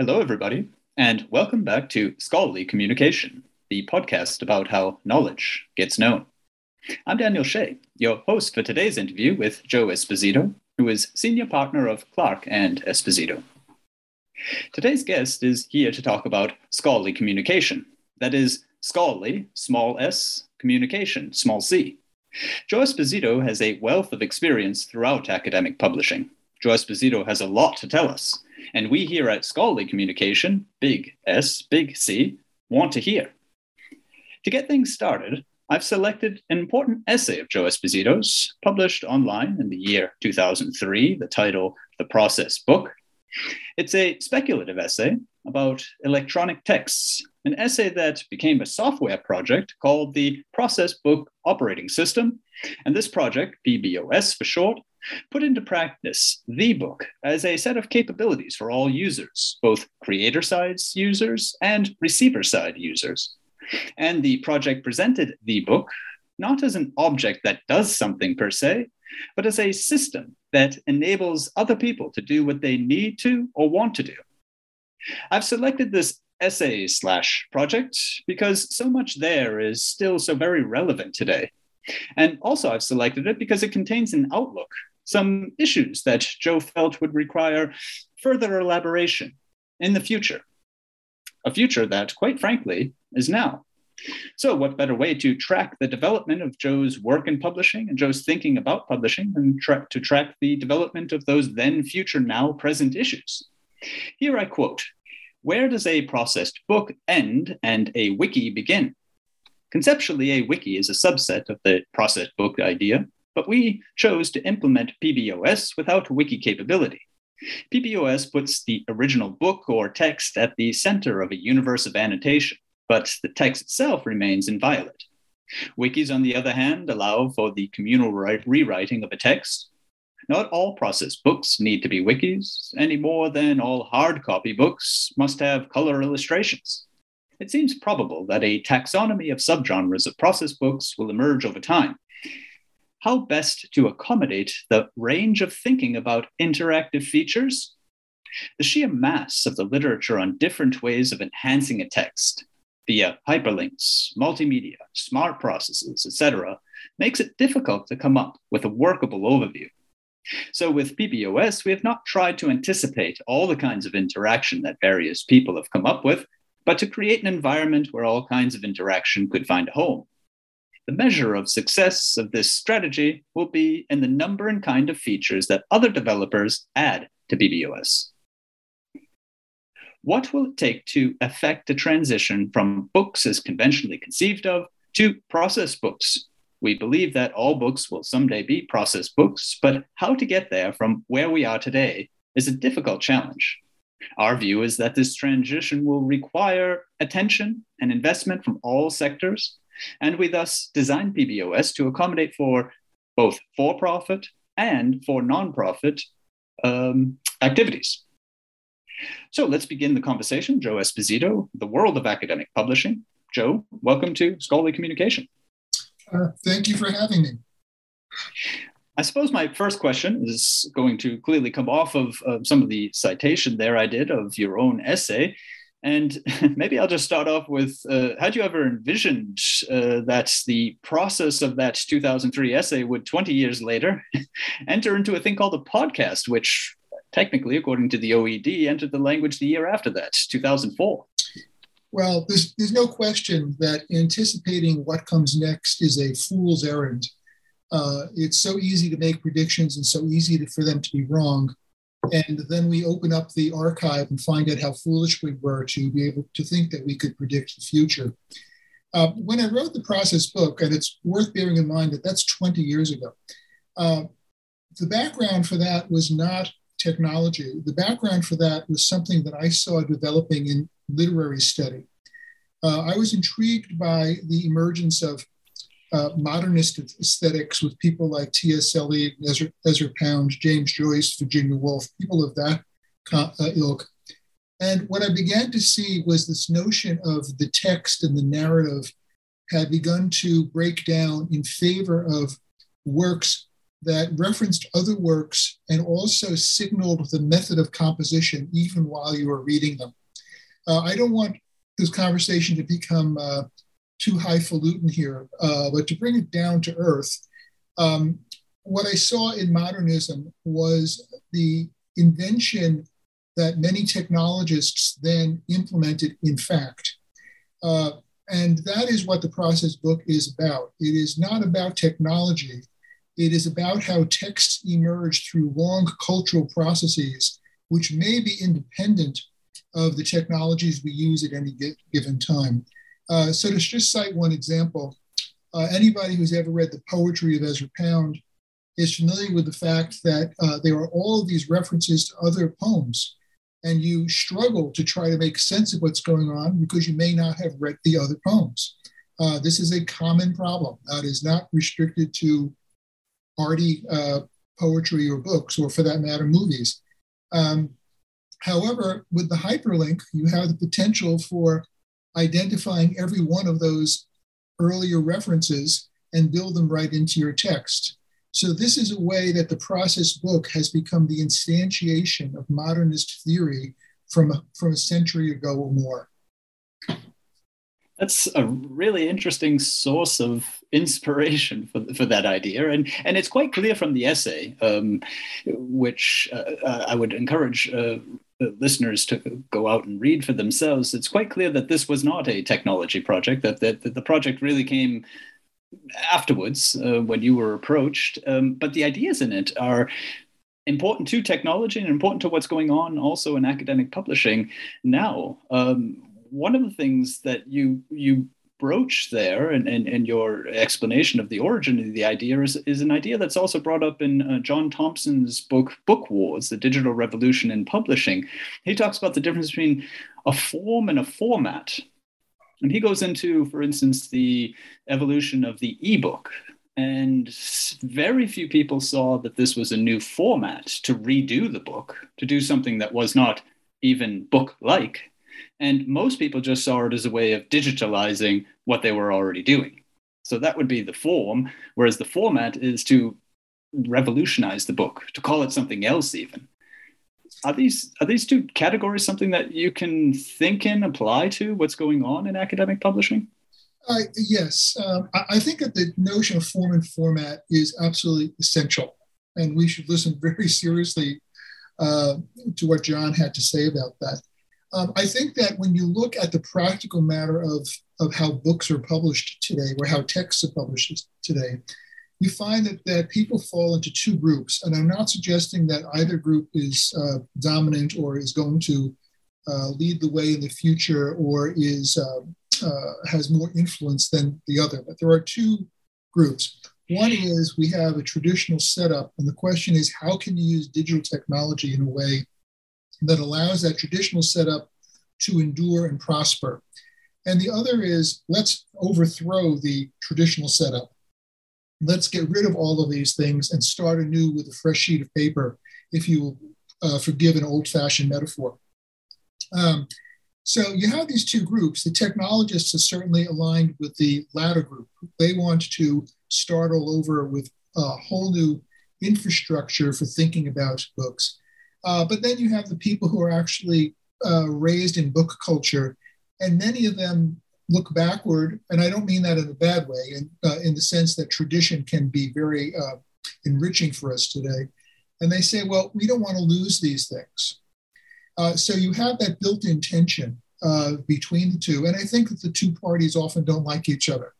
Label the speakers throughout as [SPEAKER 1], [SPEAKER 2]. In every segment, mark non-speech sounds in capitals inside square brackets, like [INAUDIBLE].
[SPEAKER 1] Hello, everybody, and welcome back to Scholarly Communication, the podcast about how knowledge gets known. I'm Daniel Shea, your host for today's interview with Joe Esposito, who is senior partner of Clarke and Esposito. Today's guest is here to talk about scholarly communication, that is, scholarly, small s, communication, small c. Joe Esposito has a wealth of experience throughout academic publishing. Joe Esposito has a lot to tell us, and we here at Scholarly Communication, big S, big C, want to hear. To get things started, I've selected an important essay of Joe Esposito's, published online in the year 2003, the title The Process Book. It's a speculative essay about electronic texts, an essay that became a software project called the Process Book Operating System. And this project, PBOS for short, put into practice the book as a set of capabilities for all users, both creator side users and receiver side users. And the project presented the book not as an object that does something per se, but as a system that enables other people to do what they need to or want to do. I've selected this essay slash project because so much there is still so very relevant today. And also, I've selected it because it contains an outlook some issues that Joe felt would require further elaboration in the future. A future that, quite frankly, is now. So, what better way to track the development of Joe's work in publishing and Joe's thinking about publishing than tra- to track the development of those then, future, now, present issues? Here I quote Where does a processed book end and a wiki begin? Conceptually, a wiki is a subset of the processed book idea, but we chose to implement PBOS without wiki capability. PBOS puts the original book or text at the center of a universe of annotation, but the text itself remains inviolate. Wikis, on the other hand, allow for the communal rewriting of a text. Not all process books need to be wikis, any more than all hard copy books must have color illustrations. It seems probable that a taxonomy of subgenres of process books will emerge over time, how best to accommodate the range of thinking about interactive features. The sheer mass of the literature on different ways of enhancing a text via hyperlinks, multimedia, smart processes, etc., makes it difficult to come up with a workable overview. So, with PBOS, we have not tried to anticipate all the kinds of interaction that various people have come up with, but to create an environment where all kinds of interaction could find a home. The measure of success of this strategy will be in the number and kind of features that other developers add to PBOS. What will it take to effect a transition from books as conventionally conceived of to process books? We believe that all books will someday be process books, but how to get there from where we are today is a difficult challenge. Our view is that this transition will require attention and investment from all sectors, and we thus designed PBOS to accommodate for both for profit and for non profit um, activities. So let's begin the conversation. Joe Esposito, the world of academic publishing. Joe, welcome to Scholarly Communication.
[SPEAKER 2] Uh, thank you for having me.
[SPEAKER 1] I suppose my first question is going to clearly come off of, of some of the citation there I did of your own essay. And [LAUGHS] maybe I'll just start off with uh, had you ever envisioned uh, that the process of that 2003 essay would 20 years later [LAUGHS] enter into a thing called a podcast, which technically, according to the OED, entered the language the year after that, 2004?
[SPEAKER 2] Well, there's, there's no question that anticipating what comes next is a fool's errand. Uh, it's so easy to make predictions and so easy to, for them to be wrong. And then we open up the archive and find out how foolish we were to be able to think that we could predict the future. Uh, when I wrote the process book, and it's worth bearing in mind that that's 20 years ago, uh, the background for that was not technology. The background for that was something that I saw developing in literary study. Uh, I was intrigued by the emergence of uh, modernist aesthetics with people like T.S. Eliot, Ezra, Ezra Pound, James Joyce, Virginia Woolf, people of that uh, ilk. And what I began to see was this notion of the text and the narrative had begun to break down in favor of works that referenced other works and also signaled the method of composition even while you were reading them. Uh, I don't want this conversation to become uh, too highfalutin here, uh, but to bring it down to earth, um, what I saw in modernism was the invention that many technologists then implemented in fact. Uh, and that is what the process book is about. It is not about technology, it is about how texts emerge through long cultural processes, which may be independent of the technologies we use at any given time. Uh, so to just cite one example, uh, anybody who's ever read the poetry of Ezra Pound is familiar with the fact that uh, there are all of these references to other poems, and you struggle to try to make sense of what's going on because you may not have read the other poems. Uh, this is a common problem that is not restricted to arty uh, poetry or books, or for that matter, movies. Um, however, with the hyperlink, you have the potential for identifying every one of those earlier references and build them right into your text. So, this is a way that the process book has become the instantiation of modernist theory from from a century ago or more.
[SPEAKER 1] That's a really interesting source of inspiration for, for that idea. And, and it's quite clear from the essay, um, which uh, I would encourage uh, listeners to go out and read for themselves. It's quite clear that this was not a technology project, that, that, that the project really came afterwards uh, when you were approached. Um, but the ideas in it are important to technology and important to what's going on also in academic publishing now. Um, one of the things that you you broach there and, and, and your explanation of the origin of the idea is, is an idea that's also brought up in uh, John Thompson's book, Book Wars, The Digital Revolution in Publishing. He talks about the difference between a form and a format. And he goes into, for instance, the evolution of the ebook. And very few people saw that this was a new format to redo the book, to do something that was not even book like and most people just saw it as a way of digitalizing what they were already doing. So that would be the form, whereas the format is to revolutionize the book, to call it something else even. Are these are these two categories something that you can think and apply to what's going on in academic publishing?
[SPEAKER 2] Uh, yes, um, I think that the notion of form and format is absolutely essential, and we should listen [LAUGHS] very seriously uh, to what John had to say about that. Um, I think that when you look at the practical matter of, of how books are published today, or how texts are published today, you find that, that people fall into two groups. And I'm not suggesting that either group is uh, dominant or is going to uh, lead the way in the future or is uh, uh has more influence than the other. But there are two groups. One is we have a traditional setup, and the question is how can you use digital technology in a way that allows that traditional setup to endure and prosper. And the other is let's overthrow the traditional setup. Let's get rid of all of these things and start anew with a fresh sheet of paper, if you uh, forgive an old fashioned metaphor. Um, so you have these two groups. The technologists are certainly aligned with the latter group. They want to start all over with a whole new infrastructure for thinking about books. Uh, but then you have the people who are actually uh, raised in book culture, and many of them look backward. And I don't mean that in a bad way, in, uh, in the sense that tradition can be very uh, enriching for us today. And they say, well, we don't want to lose these things. Uh, so you have that built in tension uh, between the two. And I think that the two parties often don't like each other.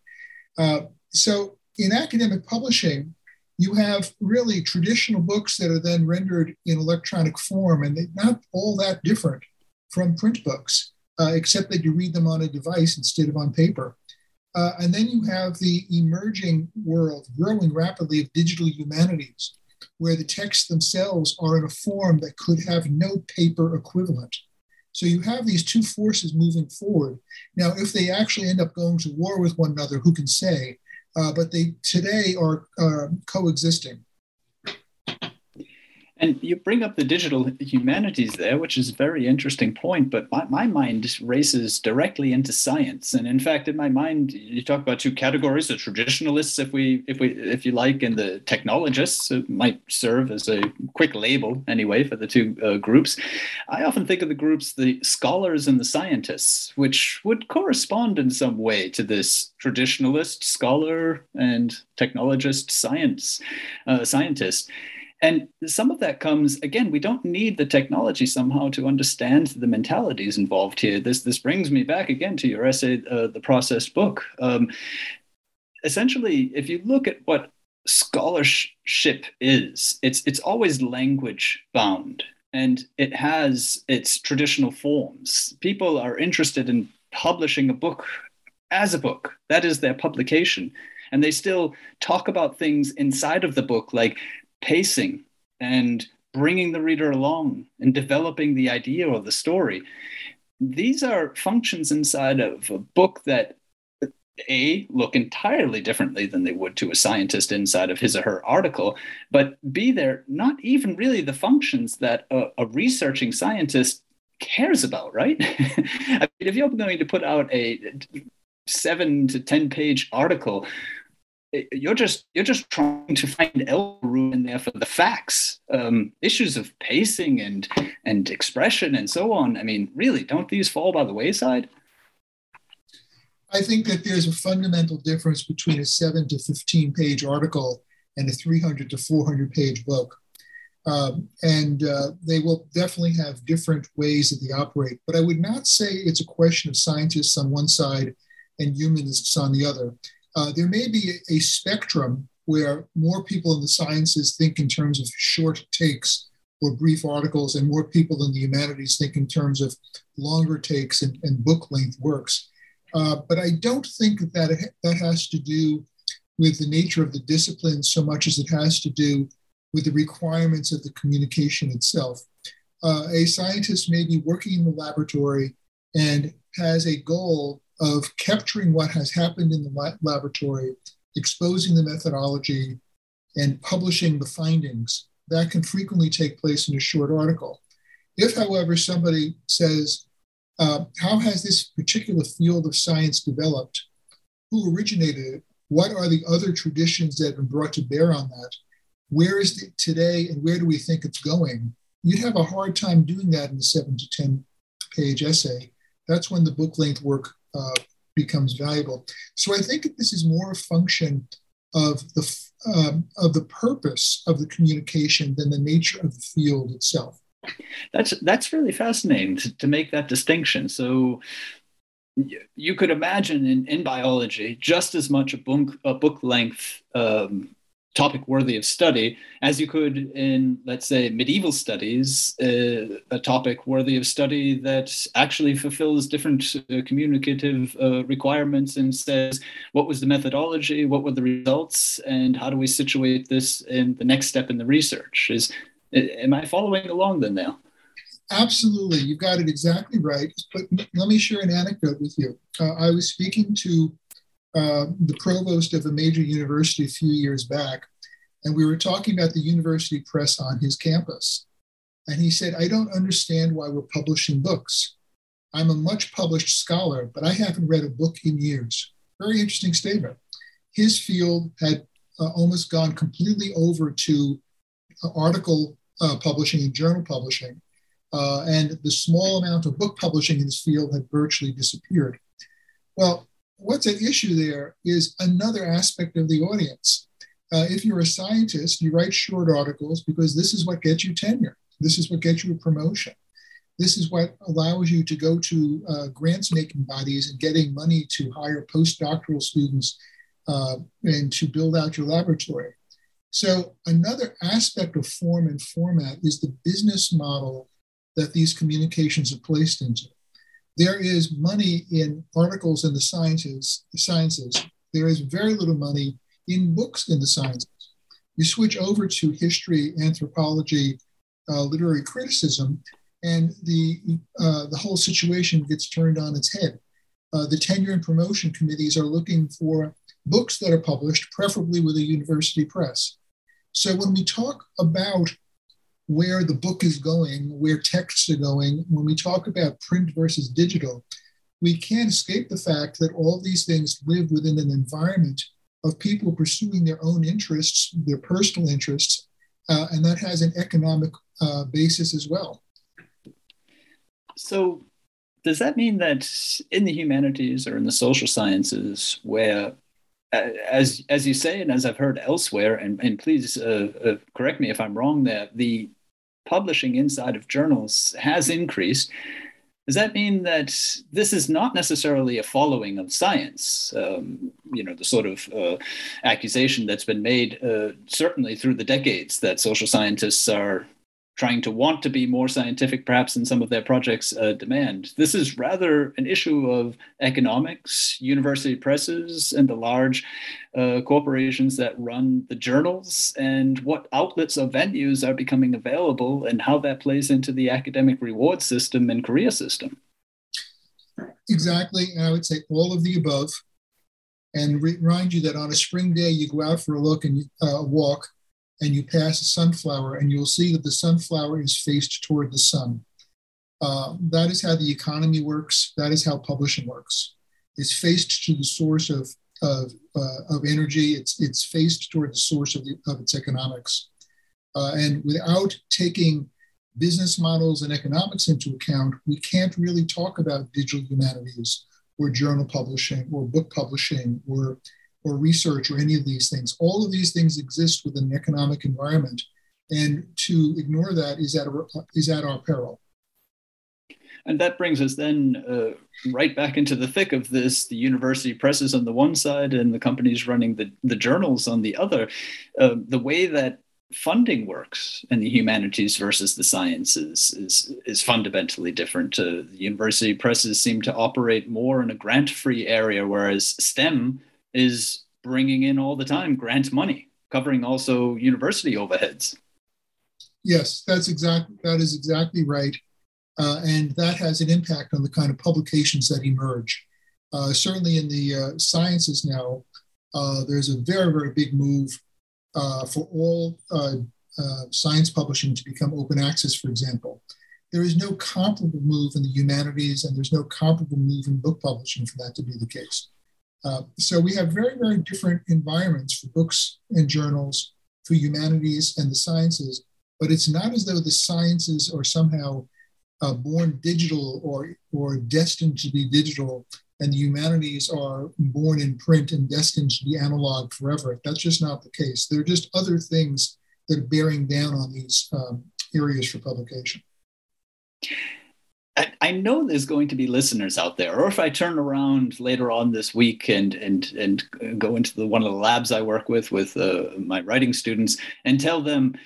[SPEAKER 2] so in academic publishing, you have really traditional books that are then rendered in electronic form, and they're not all that different from print books, uh, except that you read them on a device instead of on paper. Uh, and then you have the emerging world, growing rapidly, of digital humanities, where the texts themselves are in a form that could have no paper equivalent. So you have these two forces moving forward. Now, if they actually end up going to war with one another, who can say? Uh, but they today are uh, coexisting.
[SPEAKER 1] And you bring up the digital humanities there, which is a very interesting point. But my, my mind races directly into science. And in fact, in my mind, you talk about two categories: the traditionalists, if we, if we, if you like, and the technologists. It might serve as a quick label, anyway, for the two uh, groups. I often think of the groups, the scholars and the scientists, which would correspond in some way to this traditionalist, scholar, and technologist, science, uh, scientist. And some of that comes again. We don't need the technology somehow to understand the mentalities involved here. This this brings me back again to your essay, uh, the processed book. Um, essentially, if you look at what scholarship is, it's it's always language bound, and it has its traditional forms. People are interested in publishing a book as a book. That is their publication and they still talk about things inside of the book like pacing and bringing the reader along and developing the idea or the story. These are functions inside of a book that a look entirely differently than they would to a scientist inside of his or her article but b they're not even really the functions that a, a researching scientist cares about right [LAUGHS] I mean, if you're going to put out a seven to ten page article you're just you're just trying to find room in there for the facts um, issues of pacing and and expression and so on. I mean really don't these fall by the wayside?
[SPEAKER 2] I think that there's a fundamental difference between a 7 to 15 page article and a 300 to 400 page book. Um, and uh, they will definitely have different ways that they operate but i would not say it's a question of scientists on one side and humanists on the other uh, there may be a, spectrum where more people in the sciences think in terms of short takes or brief articles, and more people in the humanities think in terms of longer takes and, and book length works. Uh, but I don't think that, that that has to do with the nature of the discipline so much as it has to do with the requirements of the communication itself. Uh, a scientist may be working in the laboratory and has a goal of capturing what has happened in the laboratory, exposing the methodology, and publishing the findings. That can frequently take place in a short article. If, however, somebody says, uh, How has this particular field of science developed? Who originated it? What are the other traditions that have been brought to bear on that? Where is it today and where do we think it's going? You'd have a hard time doing that in a seven to 10 page essay. That's when the book length work uh, becomes valuable. So I think this is more a function of the um, of the purpose of the communication than the nature of the field itself.
[SPEAKER 1] That's that's really fascinating to, to make that distinction. So you could imagine in, in biology just as much a book, a book length um, topic worthy of study as you could in, let's say, medieval studies, uh, a topic worthy of study that actually fulfills different uh, communicative uh, requirements and says what was the methodology, what were the results, and how do we situate this in the next step in the research? Is am I following along then now?
[SPEAKER 2] Absolutely, you've got it exactly right. But let me share an anecdote with you. Uh, I was speaking to uh, the provost of a major university a few years back, and we were talking about the university press on his campus. And he said, I don't understand why we're publishing books. I'm a much published scholar, but I haven't read a book in years. Very interesting statement. His field had uh, almost gone completely over to uh, article uh, publishing and journal publishing. Uh, and the small amount of book publishing in his field had virtually disappeared. Well, what's at issue there is another aspect of the audience. Uh, if you're a scientist, you write short articles because this is what gets you tenure. This is what gets you a promotion. This is what allows you to go to uh, grants making bodies and getting money to hire postdoctoral students uh, and to build out your laboratory. So, another aspect of form and format is the business model that these communications are placed into. There is money in articles in the sciences, the sciences. There is very little money in books in the sciences. You switch over to history, anthropology, uh, literary criticism, and the uh, the whole situation gets turned on its head. Uh, the tenure and promotion committees are looking for books that are published, preferably with a university press. So when we talk about where the book is going, where texts are going, when we talk about print versus digital, we can't escape the fact that all these things live within an environment of people pursuing their own interests, their personal interests, uh, and that has an economic uh, basis as well.
[SPEAKER 1] So, does that mean that in the humanities or in the social sciences, where as as you say, and as I've heard elsewhere, and, and please uh, uh, correct me if I'm wrong there, the publishing inside of journals has increased. Does that mean that this is not necessarily a following of science? Um, you know, the sort of uh, accusation that's been made, uh, certainly through the decades, that social scientists are trying to want to be more scientific, perhaps in some of their projects uh, demand. This is rather an issue of economics, university presses, and the large uh, corporations that run the journals, and what outlets or venues are becoming available, and how that plays into the academic reward system and career system.
[SPEAKER 2] Exactly. And I would say all of the above. And remind you that on a spring day, you go out for a look and uh, walk and you pass a sunflower, and you'll see that the sunflower is faced toward the sun. Uh, that is how the economy works. That is how publishing works. It's faced to the source of, of, uh, of energy. It's, it's faced toward the source of, the, of its economics. Uh, and without taking business models and economics into account, we can't really talk about digital humanities or journal publishing or book publishing or or research or any of these things. All of these things exist within an economic environment, and to ignore that is at, a, is at our peril.
[SPEAKER 1] And that brings us then uh, right back into the thick of this the university presses on the one side and the companies running the, the journals on the other. Uh, the way that funding works in the humanities versus the sciences is, is fundamentally different. Uh, the university presses seem to operate more in a grant free area, whereas STEM is bringing in all the time grant money, covering also university overheads.
[SPEAKER 2] Yes, that's exactly that is exactly right, uh, and that has an impact on the kind of publications that emerge. Uh, certainly, in the uh, sciences now, uh, there's a very very big move uh, for all uh, science publishing to become open access. For example, there is no comparable move in the humanities, and there's no comparable move in book publishing for that to be the case. Uh, so we have very, very different environments for books and journals, for humanities and the sciences, but it's not as though the sciences are somehow uh, born digital or, or destined to be digital, and the humanities are born in print and destined to be analog forever. That's just not the case. There are just other things that are bearing down on these um, areas for publication.
[SPEAKER 1] I, know there's going to be listeners out there, or if I turn around later on this week and and and go into the one of the labs I work with with uh, my writing students and tell them,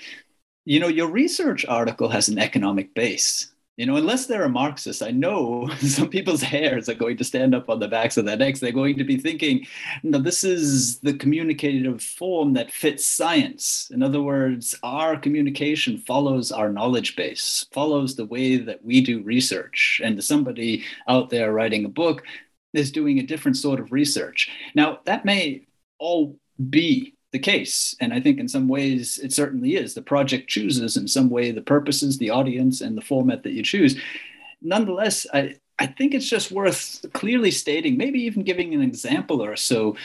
[SPEAKER 1] you know, your research article has an economic base. You know, unless they're a Marxist, I know [LAUGHS] some people's hairs are going to stand up on the backs of their necks. They're going to be thinking, no, this is the communicative form that fits science. In other words, our communication follows our knowledge base, follows the way that we do research. And somebody out there writing a book is doing a different sort of research. Now, that may all be the case. And I think in some ways it certainly is. The project chooses in some way the purposes, the audience, and the format that you choose. Nonetheless, I, I think it's just worth clearly stating, maybe even giving an example or so,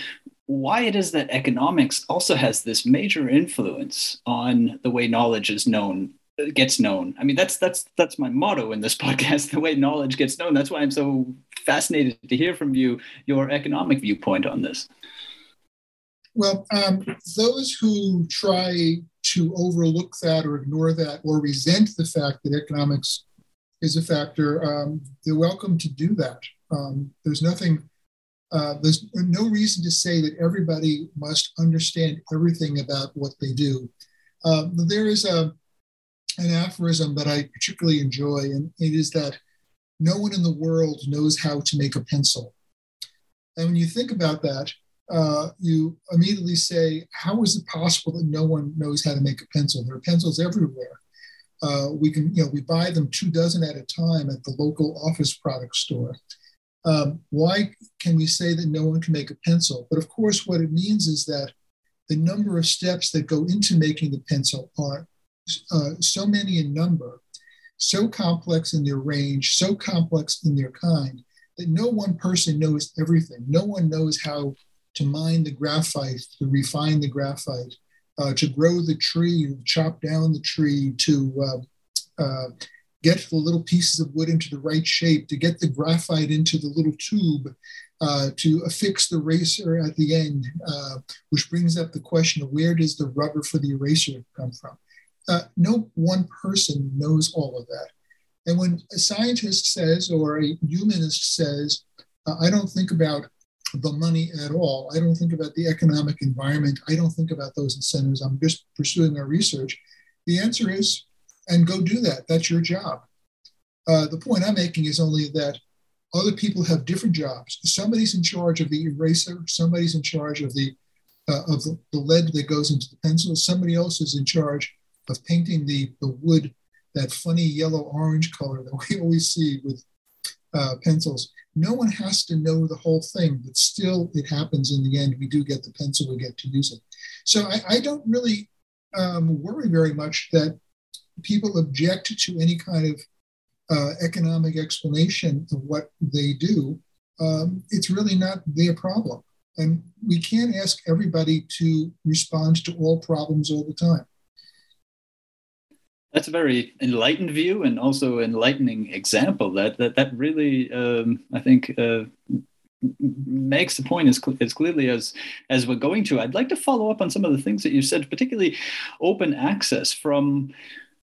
[SPEAKER 1] why it is that economics also has this major influence on the way knowledge is known gets known. I mean, that's that's that's my motto in this [LAUGHS] podcast: the way knowledge gets known. That's why I'm so fascinated to hear from you your economic viewpoint on this.
[SPEAKER 2] Well, um, those who try to overlook that or ignore that or resent the fact that economics is a factor, um, they're welcome to do that. Um, there's nothing, uh, there's no reason to say that everybody must understand everything about what they do. Um, there is a, an aphorism that I particularly enjoy, and it is that no one in the world knows how to make a pencil. And when you think about that, uh, you immediately say, how is it possible that no one knows how to make a pencil? There are pencils everywhere. Uh, we can, you know, we buy them two dozen at a time at the local office product store. Um, why can we say that no one can make a pencil? But of course, what it means is that the number of steps that go into making the pencil are uh, so many in number, so complex in their range, so complex in their kind, that no one person knows everything. No one knows how to mine the graphite, to refine the graphite, uh, to grow the tree, chop down the tree, to uh, uh, get the little pieces of wood into the right shape, to get the graphite into the little tube, uh, to affix the eraser at the end, uh, which brings up the question of where does the rubber for the eraser come from? Uh, no one person knows all of that. And when a scientist says or a humanist says, I don't think about the money at all. I don't think about the economic environment. I don't think about those incentives. I'm just pursuing our research. The answer is, and go do that. That's your job. Uh, the point I'm making is only that other people have different jobs. Somebody's in charge of the eraser. Somebody's in charge of the uh, of the, lead that goes into the pencil. Somebody else is in charge of painting the the wood that funny yellow orange color that we [LAUGHS] always see with uh, pencils no one has to know the whole thing, but still it happens in the end. We do get the pencil, we get to use it. So I, I don't really um, worry very much that people object to any kind of uh, economic explanation of what they do. Um, it's really not their problem. And we can't ask everybody to respond to all problems all the time.
[SPEAKER 1] That's a very enlightened view and also enlightening example. That that that really, um, I think, uh, makes the point as, as clearly as as we're going to. I'd like to follow up on some of the things that you said, particularly open access from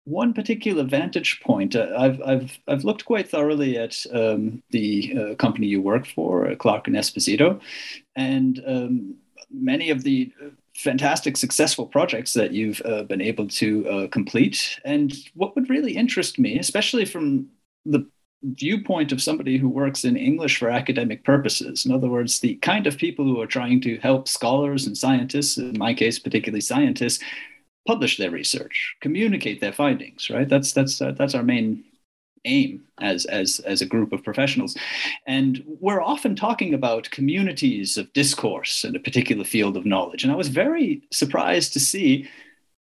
[SPEAKER 1] one particular vantage point. Uh, I've I've I've looked quite thoroughly at um, the uh, company you work for, uh, Clarke and Esposito, and um, many of the fantastic, successful projects that you've uh, been able to uh, complete. And what would really interest me, especially from the viewpoint of somebody who works in English for academic purposes, in other words, the kind of people who are trying to help scholars and scientists, in my case, particularly scientists, publish their research, communicate their findings. Right? That's that's uh, that's our main aim as as as a group of professionals. And we're often talking about communities of discourse in a particular field of knowledge. And i was very surprised to see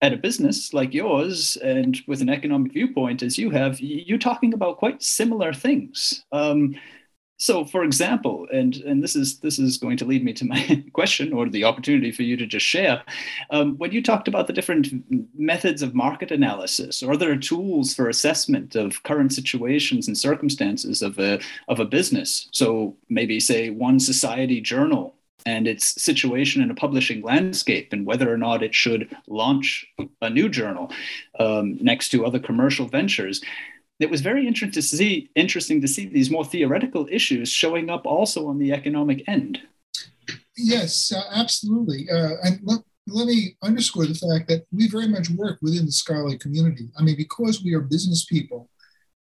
[SPEAKER 1] at a business like yours and with an economic viewpoint as you have you talking about quite similar things. Um, so for example and and this is this is going to lead me to my [LAUGHS] question or the opportunity for you to just share. Um, when you talked about the different methods of market analysis or other tools for assessment of current situations and circumstances of a of a business? So maybe say one society journal and its situation in a publishing landscape and whether or not it should launch a new journal um, next to other commercial ventures it was very interesting to see interesting to see these more theoretical issues showing up also on the economic end.
[SPEAKER 2] Yes, uh, absolutely. Uh, and let, let me underscore the fact that we very much work within the scholarly community. I mean, because we are business people,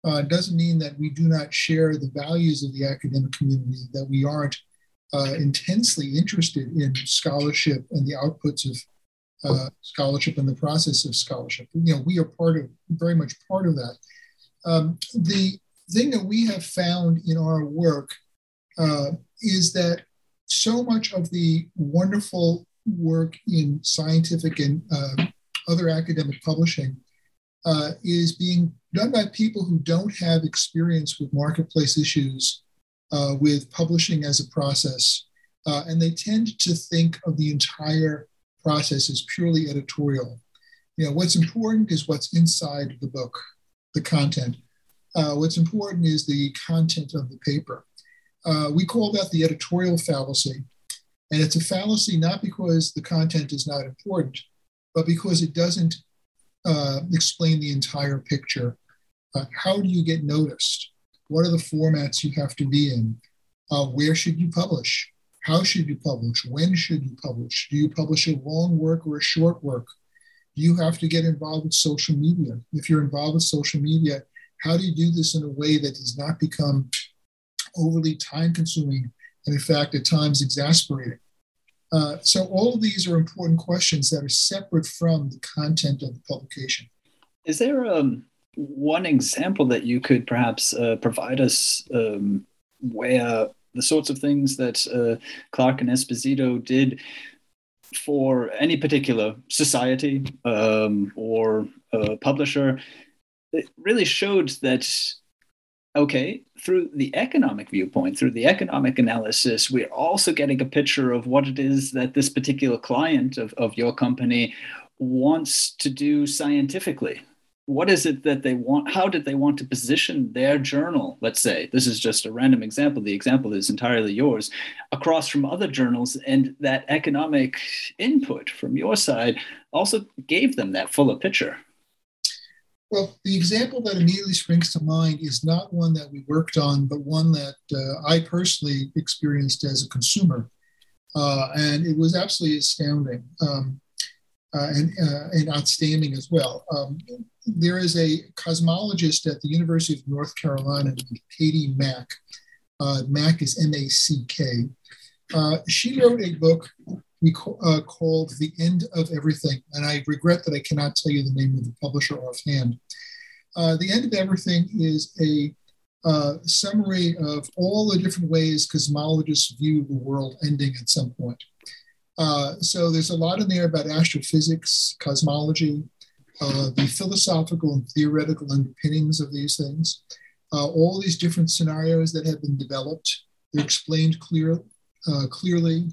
[SPEAKER 2] uh, doesn't mean that we do not share the values of the academic community, that we aren't uh, intensely interested in scholarship and the outputs of uh, scholarship and the process of scholarship. You know, we are part of, very much part of that. Um, the thing that we have found in our work uh, is that so much of the wonderful work in scientific and uh, other academic publishing uh, is being done by people who don't have experience with marketplace issues, uh, with publishing as a process, uh, and they tend to think of the entire process as purely editorial. You know, what's important is what's inside the book, the content. Uh, what's important is the content of the paper. Uh, we call that the editorial fallacy. And it's a fallacy not because the content is not important, but because it doesn't uh, explain the entire picture. Uh, how do you get noticed? What are the formats you have to be in? Uh, where should you publish? How should you publish? When should you publish? Do you publish a long work or a short work? You have to get involved with social media? If you're involved with social media, how do you do this in a way that does not become overly time consuming and, in fact, at times exasperating? Uh, so, all of these are important questions that are separate from the content of the publication.
[SPEAKER 1] Is there um, one example that you could perhaps uh, provide us um, where the sorts of things that uh, Clarke and Esposito did for any particular society um, or publisher it really showed that okay through the economic viewpoint through the economic analysis we're also getting a picture of what it is that this particular client of, of your company wants to do scientifically what is it that they want how did they want to position their journal? Let's say this is just a random example the example is entirely yours across from other journals and that economic input from your side also gave them that fuller picture.
[SPEAKER 2] Well the example that immediately springs to mind is not one that we worked on but one that uh, i personally experienced as a consumer. Uh, and it was absolutely astounding. Um, uh, and, uh, and outstanding as well. Um, there is a cosmologist at the University of North Carolina named Katie Mack. Uh, Mack is M A C K. Uh, she wrote a book uh, called The End of Everything, and I regret that I cannot tell you the name of the publisher offhand. The End of Everything is a summary of all the different ways cosmologists view the world ending at some point. Uh, so there's a lot in there about astrophysics, cosmology, uh, the philosophical and theoretical underpinnings of these things, uh, all these different scenarios that have been developed. They're explained clear, uh, clearly.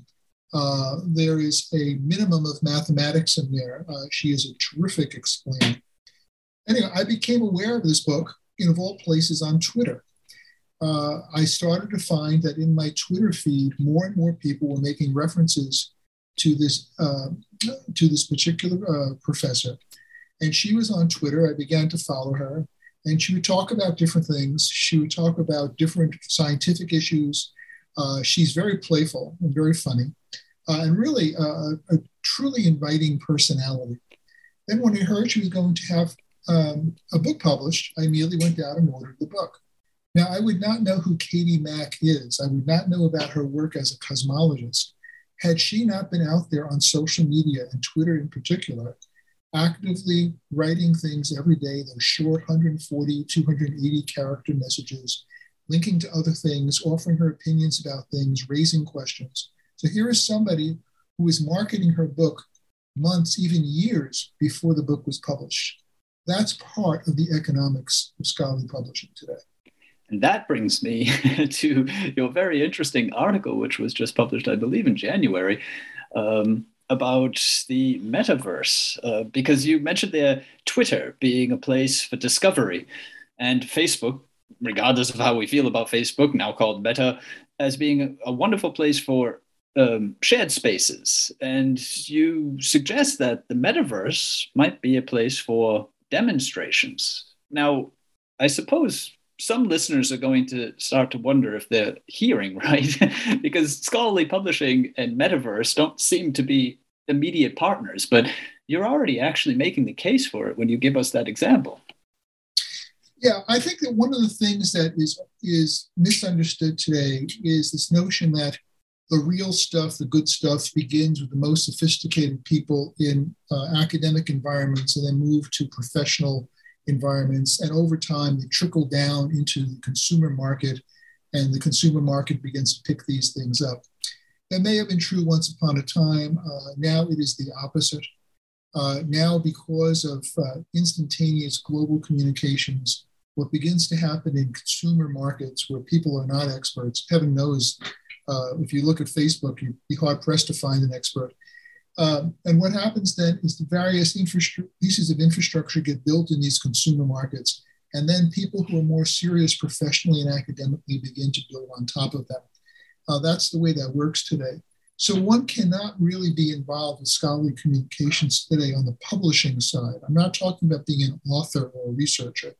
[SPEAKER 2] Uh, there is a minimum of mathematics in there. Uh, she is a terrific explainer. Anyway, I became aware of this book in, of all places, on Twitter. I started to find that in my Twitter feed, more and more people were making references to this uh, to this particular uh, professor, and she was on Twitter. I began to follow her, and she would talk about different things. She would talk about different scientific issues. Uh, she's very playful and very funny, uh, and really uh, a truly inviting personality. Then, when I heard she was going to have um, a book published, I immediately went down and ordered the book. Now, I would not know who Katie Mack is. I would not know about her work as a cosmologist had she not been out there on social media and Twitter in particular, actively writing things every day, those short 140, 280 character messages, linking to other things, offering her opinions about things, raising questions. So here is somebody who is marketing her book months, even years before the book was published. That's part of the economics of scholarly publishing today.
[SPEAKER 1] And that brings me [LAUGHS] to your very interesting article, which was just published, I believe, in January, um, about the metaverse. Uh, because you mentioned there Twitter being a place for discovery, and Facebook, regardless of how we feel about Facebook, now called Meta, as being a, wonderful place for um, shared spaces. And you suggest that the metaverse might be a place for demonstrations. Now, I suppose some listeners are going to start to wonder if they're hearing [LAUGHS] right? Because scholarly publishing and metaverse don't seem to be immediate partners but you're already actually making the case for it when you give us that example.
[SPEAKER 2] Yeah i think that one of the things that is is misunderstood today is this notion that the real stuff the good stuff begins with the most sophisticated people in uh, academic environments and then move to professional environments. And over time, they trickle down into the consumer market, and the consumer market begins to pick these things up. that may have been true once upon a time. Uh, now it is the opposite. Uh, now, because of uh, instantaneous global communications, what begins to happen in consumer markets where people are not experts, heaven knows, uh, if you look at Facebook, you'd be hard pressed to find an expert. Um, and what happens then is the various pieces of infrastructure get built in these consumer markets. And then people who are more serious professionally and academically begin to build on top of that. Uh, that's the way that works today. So one cannot really be involved with scholarly communications today on the publishing side. I'm not talking about being an author or a researcher.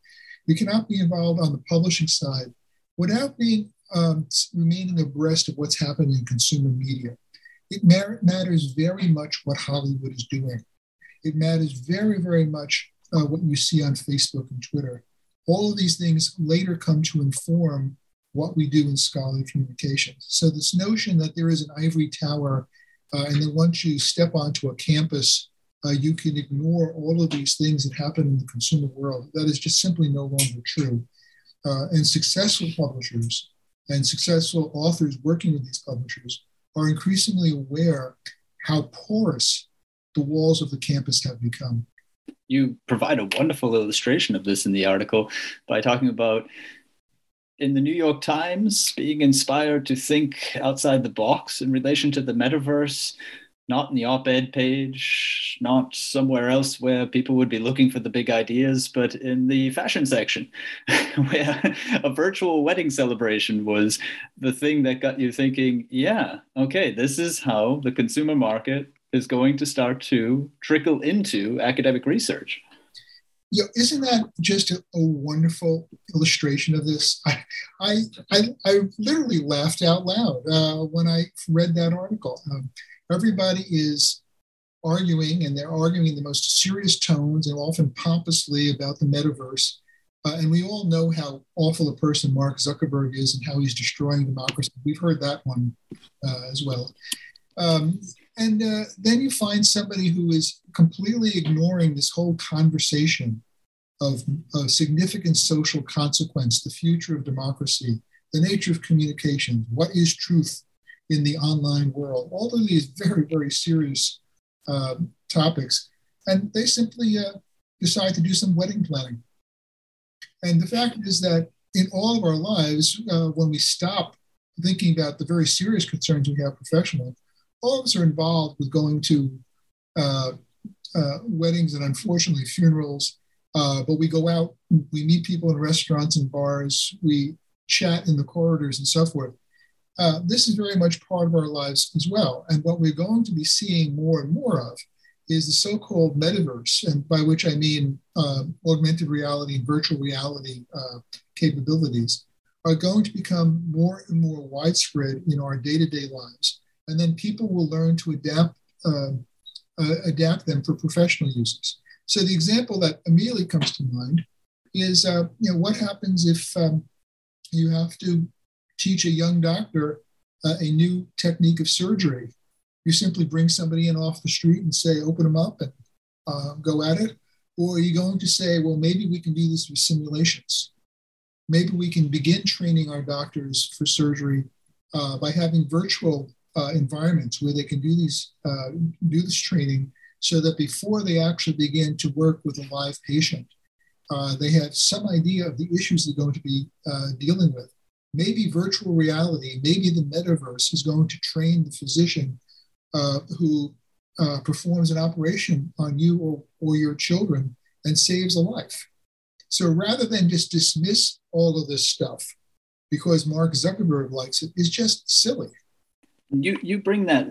[SPEAKER 2] You cannot be involved on the publishing side without being um, remaining abreast of what's happening in consumer media. It matters very much what Hollywood is doing. It matters very, very much uh, what you see on Facebook and Twitter. All of these things later come to inform what we do in scholarly communications. So, this notion that there is an ivory tower, uh, and then once you step onto a campus, uh, you can ignore all of these things that happen in the consumer world, that is just simply no longer true. Uh, and successful publishers and successful authors working with these publishers are increasingly aware how porous the walls of the campus have become.
[SPEAKER 1] You provide a wonderful illustration of this in the article by talking about in the New York Times being inspired to think outside the box in relation to the metaverse, not in the op ed page, not somewhere else where people would be looking for the big ideas, but in the fashion section, [LAUGHS] where a virtual wedding celebration was the thing that got you thinking, yeah, okay, this is how the consumer market is going to start to trickle into academic research.
[SPEAKER 2] Yeah, isn't that just a, a wonderful illustration of this? I, I, I, I literally laughed out loud uh, when I read that article. Um, everybody is arguing, and they're arguing in the most serious tones and often pompously about the metaverse. Uh, and we all know how awful a person Mark Zuckerberg is and how he's destroying democracy. We've heard that one uh, as well. Um, and uh, then you find somebody who is completely ignoring this whole conversation of, of significant social consequence, the future of democracy, the nature of communication, what is truth, in the online world. All of these very, very serious uh, topics. And they simply uh, decide to do some wedding planning. And the fact is that in all of our lives, uh, when we stop thinking about the very serious concerns we have professionally, all of us are involved with going to uh, uh, weddings and unfortunately funerals. Uh, but we go out, we meet people in restaurants and bars, we chat in the corridors and so forth uh, this is very much part of our lives as well. And what we're going to be seeing more and more of is the so called metaverse, and by which I mean uh, augmented reality and virtual reality uh, capabilities, are going to become more and more widespread in our day to day lives. And then people will learn to adapt, um, uh, adapt them for professional uses. So the example that immediately comes to mind is, uh, you know, what happens if um, you have to teach a young doctor uh, a new technique of surgery. You simply bring somebody in off the street and say, open them up and uh, go at it. Or are you going to say, well, maybe we can do this with simulations? Maybe we can begin training our doctors for surgery uh, by having virtual uh, environments where they can do these uh, do this training, so that before they actually begin to work with a live patient, they have some idea of the issues they're going to be dealing with maybe virtual reality, maybe the metaverse is going to train the physician uh, who uh, performs an operation on you or, or your children and saves a life. So rather than just dismiss all of this stuff because Mark Zuckerberg likes it, is just silly.
[SPEAKER 1] You you bring that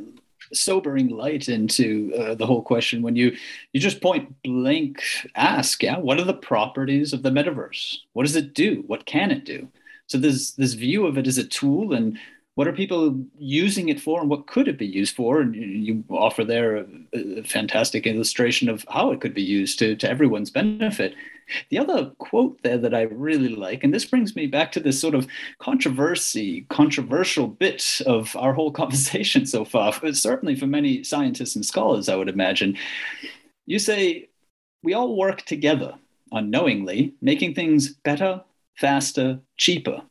[SPEAKER 1] sobering light into uh, the whole question when you you just point blank ask, yeah, what are the properties of the metaverse? What does it do? What can it do? So there's this view of it as a tool, and what are people using it for, and what could it be used for? And you offer there a, a fantastic illustration of how it could be used to, to everyone's benefit. The other quote there that I really like, and this brings me back to this sort of controversy, controversial bit of our whole [LAUGHS] conversation so far, certainly for many scientists and scholars, I would imagine. You say, we all work together unknowingly, making things better, faster, cheaper.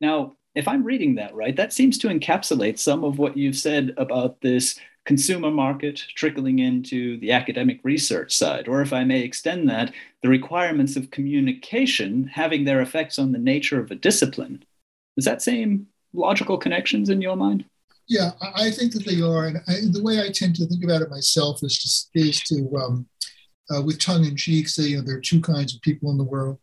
[SPEAKER 1] Now, if I'm reading that right, that seems to encapsulate some of what you've said about this consumer market trickling into the academic research side, or if I may extend that, the requirements of communication having their effects on the nature of a discipline. Does that same logical connections in your mind?
[SPEAKER 2] Yeah, I think that they are, and I, the way I tend to think about it myself is to is to, um, uh, with tongue in cheek, say you know there are two kinds of people in the world.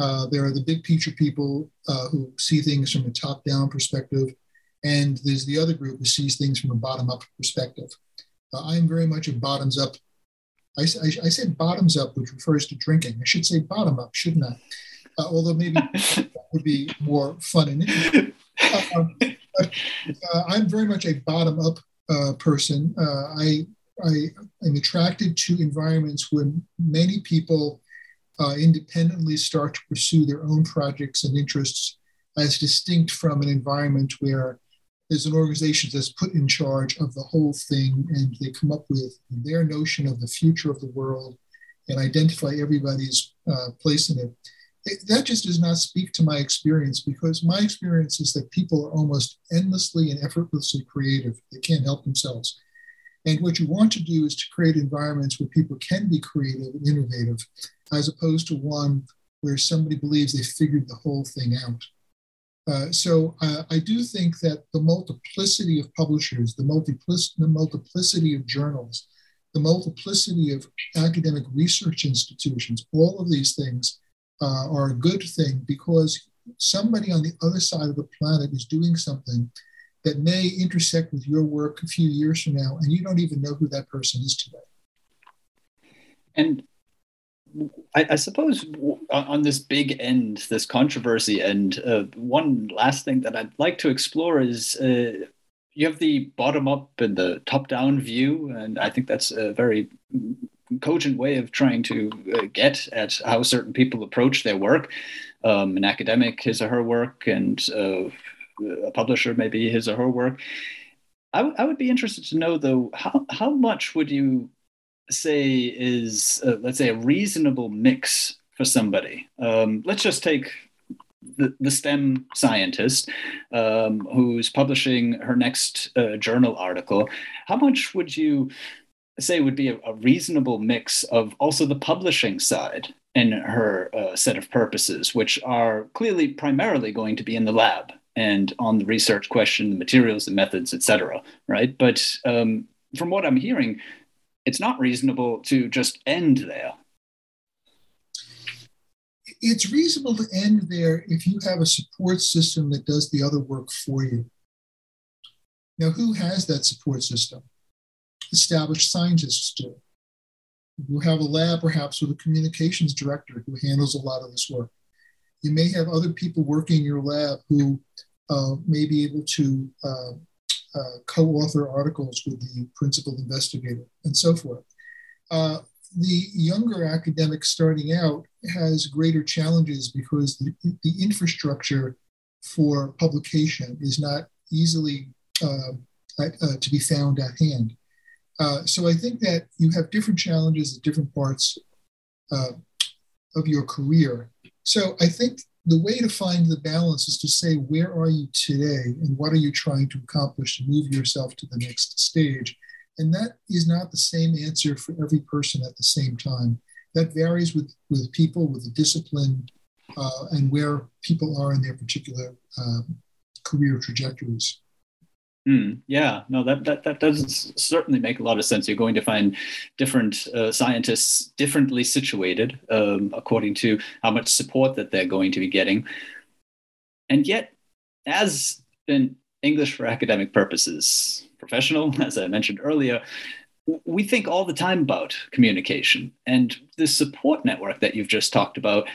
[SPEAKER 2] Uh, there are the big picture people uh, who see things from a top down perspective, and there's the other group who sees things from a bottom up perspective. Uh, I'm very much a bottoms up. I, I, I, said bottoms up, which refers to drinking. I should say bottom up, shouldn't I? Uh, although maybe [LAUGHS] that would be more fun and interesting. Um, but uh, I'm very much a bottom up uh, person. Uh, I, I am attracted to environments where many people independently start to pursue their own projects and interests as distinct from an environment where there's an organization that's put in charge of the whole thing and they come up with their notion of the future of the world and identify everybody's uh, place in it. it. That just does not speak to my experience because my experience is that people are almost endlessly and effortlessly creative. They can't help themselves. And what you want to do is to create environments where people can be creative and innovative, as opposed to one where somebody believes they figured the whole thing out. Uh, so uh, I do think that the multiplicity of publishers, the, multiplic- the multiplicity of journals, the multiplicity of academic research institutions, all of these things uh, are a good thing because somebody on the other side of the planet is doing something that may intersect with your work a few years from now, and you don't even know who that person is today.
[SPEAKER 1] And I, I, suppose on this big end, this controversy end, uh, one last thing that I'd like to explore is uh, you have the bottom up and the top down view, and I think that's a very cogent way of trying to uh, get at how certain people approach their work. Um, an academic, his or her work, and uh, a publisher, maybe his or her work. I, w- I would be interested to know, though, how, how much would you say is uh, let's say a reasonable mix for somebody? Um, let's just take the, the STEM scientist um, who's publishing her next uh, journal article. How much would you say would be a, a, reasonable mix of also the publishing side in her uh, set of purposes which are clearly primarily going to be in the lab and on the research question the materials the methods etc right but um, from what i'm hearing it's not reasonable to just end there.
[SPEAKER 2] It's reasonable to end there if you have a support system that does the other work for you. Now, who has that support system? Established scientists do. You have a lab, perhaps, with a communications director who handles a lot of this work. You may have other people working in your lab who uh, may be able to uh, uh, co-author articles with the principal investigator and so forth. The younger academic starting out has greater challenges because the, the infrastructure for publication is not easily uh, at, to be found at hand. Uh, so I think that you have different challenges at different parts uh, of your career. So I think the way to find the balance is to say, where are you today and what are you trying to accomplish to move yourself to the next stage? And that is not the same answer for every person at the same time. That varies with, with people, with the discipline, uh, and where people are in their particular um, career trajectories.
[SPEAKER 1] Mm, yeah, no, that, that that does certainly make a lot of sense. You're going to find different uh, scientists differently situated um, according to how much support that they're going to be getting. And yet, as in English for academic purposes, professional, [LAUGHS] as I mentioned earlier, we think all the time about communication. And the support network that you've just talked about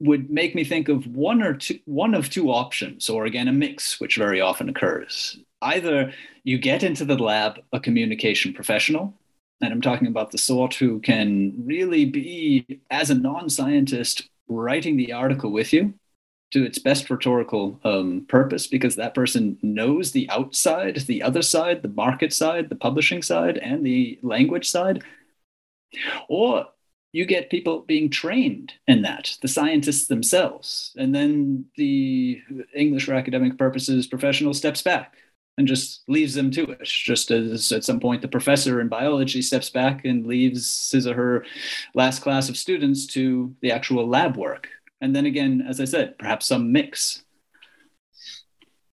[SPEAKER 1] would make me think of one or two one of two options or again a mix which very often occurs either you get into the lab a communication professional, and I'm talking about the sort who can really be, as a non scientist, writing the article with you to its best rhetorical um, purpose because that person knows the outside, the other side, the market side, the publishing side, and the language side. Or you get people being trained in that, the scientists themselves. And then the English for academic purposes professional steps back and just leaves them to it. Just as at some point the professor in biology steps back and leaves his or her last class of students to the actual lab work. And then again, as I said, perhaps some mix.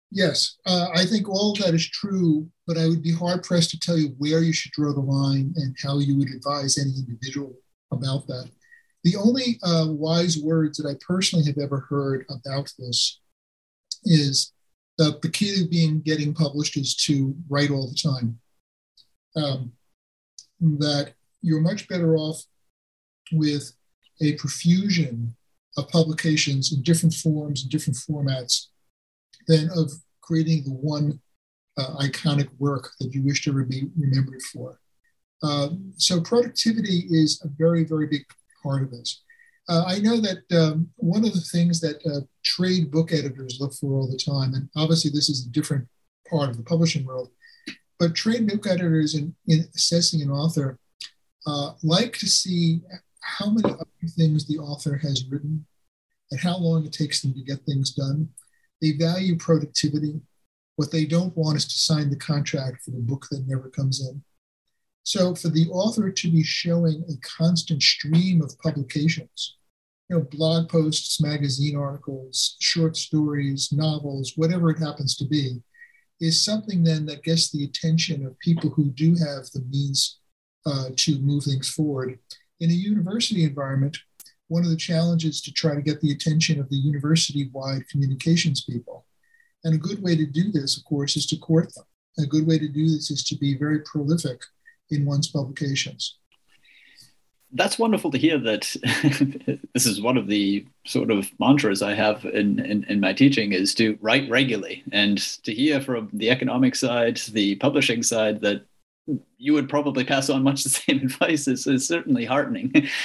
[SPEAKER 2] Yes, uh, I think all that is true, but I would be hard pressed to tell you where you should draw the line and how you would advise any individual about that. The only uh, wise words that I personally have ever heard about this is that the key to being getting published is to write all the time. Um, that you're much better off with a profusion of publications in different forms and different formats than of creating the one uh, iconic work that you wish to be remembered for. Uh, so productivity is a very, very big part of this. Uh, I know that um, one of the things that uh, trade book editors look for all the time, and obviously this is a different part of the publishing world, but trade book editors in, in assessing an author uh, like to see how many other things the author has written and how long it takes them to get things done. They value productivity. What they don't want is to sign the contract for the book that never comes in. So for the author to be showing a constant stream of publications, you know, blog posts, magazine articles, short stories, novels, whatever it happens to be, is something then that gets the attention of people who do have the means uh, to move things forward. In a university environment, one of the challenges to try to get the attention of the university wide communications people. And a good way to do this, of course, is to court them. A good way to do this is to be very prolific in one's publications.
[SPEAKER 1] That's wonderful to hear that [LAUGHS] this is one of the sort of mantras I have in, in, in, my teaching is to write regularly and to hear from the economic side, the publishing side that you would probably pass on much the [LAUGHS] same advice is, is certainly heartening. [LAUGHS]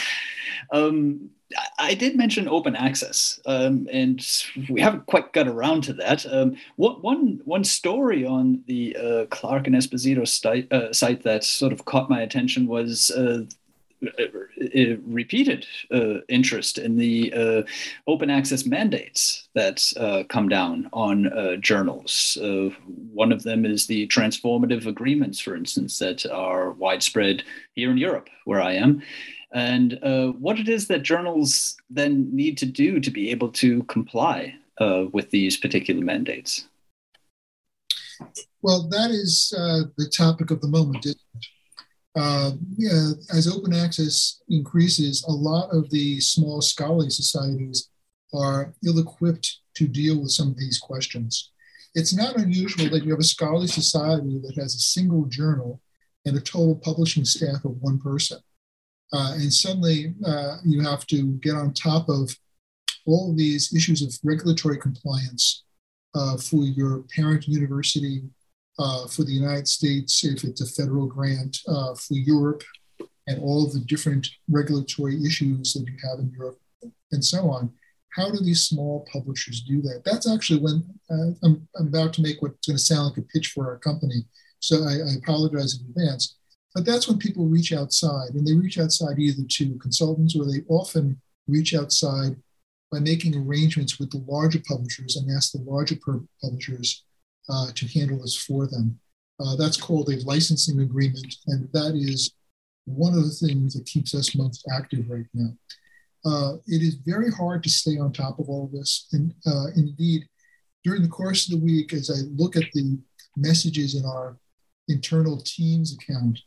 [SPEAKER 1] Um, I did mention open access, um, and we haven't quite got around to that. Um, what, one one story on the uh, Clarke and Esposito site, uh, site that sort of caught my attention was uh, repeated uh, interest in the uh, open access mandates that uh, come down on uh, journals. Uh, one of them is the transformative agreements, for instance, that are widespread here in Europe, where I am and uh, what it is that journals then need to do to be able to comply uh, with these particular mandates.
[SPEAKER 2] Well, that is uh, the topic of the moment? Uh, yeah, as open access increases, a lot of the small scholarly societies are ill equipped to deal with some of these questions. It's not unusual that you have a scholarly society that has a single journal and a total publishing staff of one person. Uh, and suddenly uh, you have to get on top of all these issues of regulatory compliance uh, for your parent university, uh, for the United States, if it's a federal grant, uh, for Europe, and all the different regulatory issues that you have in Europe, and so on. How do these small publishers do that? That's actually when uh, I'm, I'm, about to make what's going to sound like a pitch for our company. So I, I apologize in advance but that's when people reach outside, and they reach outside either to consultants or they often reach outside by making arrangements with the larger publishers and ask the larger publishers uh, to handle this for them. Uh, that's called a licensing agreement, and that is one of the things that keeps us most active right now. Uh, it is very hard to stay on top of all of this. And uh, indeed, during the course of the week, as I look at the messages in our internal Teams account,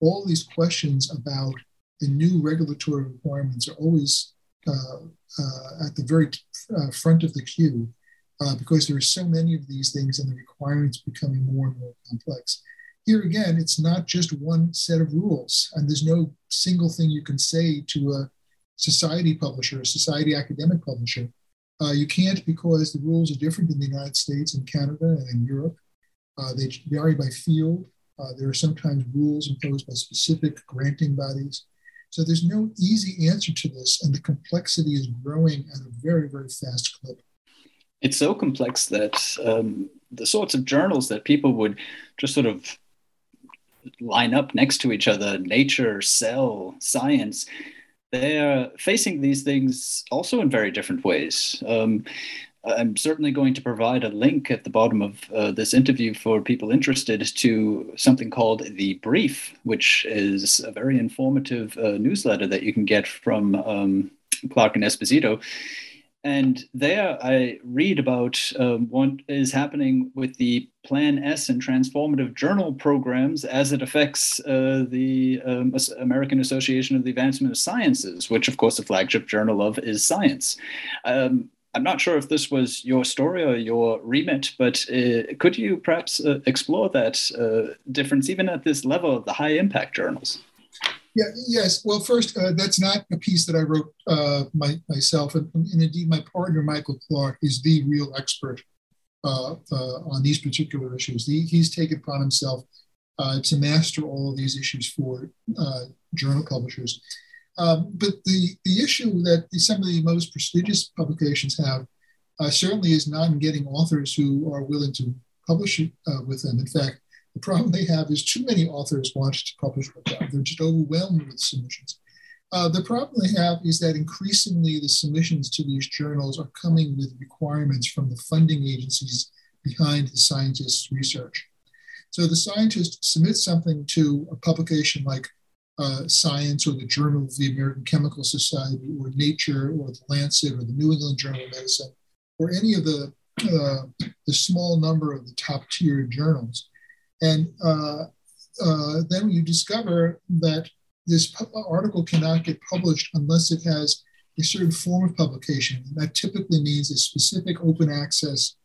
[SPEAKER 2] all these questions about the new regulatory requirements are always uh, uh, at the very uh, front of the queue uh, because there are so many of these things and the requirements becoming more and more complex. Here again, it's not just one set of rules, and there's no single thing you can say to a society publisher, a society academic publisher. Uh, you can't because the rules are different in the United States and Canada and in Europe. Uh, they vary by field. Uh, there are sometimes rules imposed by specific granting bodies. So there's no easy answer to this, and the complexity is growing at a very, very fast clip.
[SPEAKER 1] It's so complex that um, the sorts of journals that people would just sort of line up next to each other nature, cell, science they're facing these things also in very different ways. Um, I'm certainly going to provide a link at the bottom of uh, this interview for people interested to something called The Brief, which is a very informative uh, newsletter that you can get from um, Clarke and Esposito. And there I read about um, what is happening with the Plan S and transformative journal programs as it affects uh, the um, American Association of the Advancement of Sciences, which, of course, the flagship journal of is Science. Um, I'm not sure if this was your story or your remit, but uh, could you perhaps uh, explore that uh, difference even at this level of the high impact journals?
[SPEAKER 2] Yeah, yes. Well, first, uh, that's not a piece that I wrote uh, my, myself. And, and, indeed, my partner, Michael Clarke, is the real expert uh, on these particular issues. He, he's taken upon himself to master all of these issues for journal publishers. Um, but the, the issue that some of the most prestigious publications have uh, certainly is not in getting authors who are willing to publish uh, with them. In fact, the problem they have is too many authors want to publish with them. They're just overwhelmed with submissions. Uh, the problem they have is that increasingly the submissions to these journals are coming with requirements from the funding agencies behind the scientists' research. So the scientist submits something to a publication like uh, Science or the Journal of the American Chemical Society or Nature or the Lancet or the New England Journal of Medicine or any of the, uh, the small number of the top tier journals. And uh, uh then you discover that this article cannot get published unless it has a certain form of publication. And that typically means a specific open access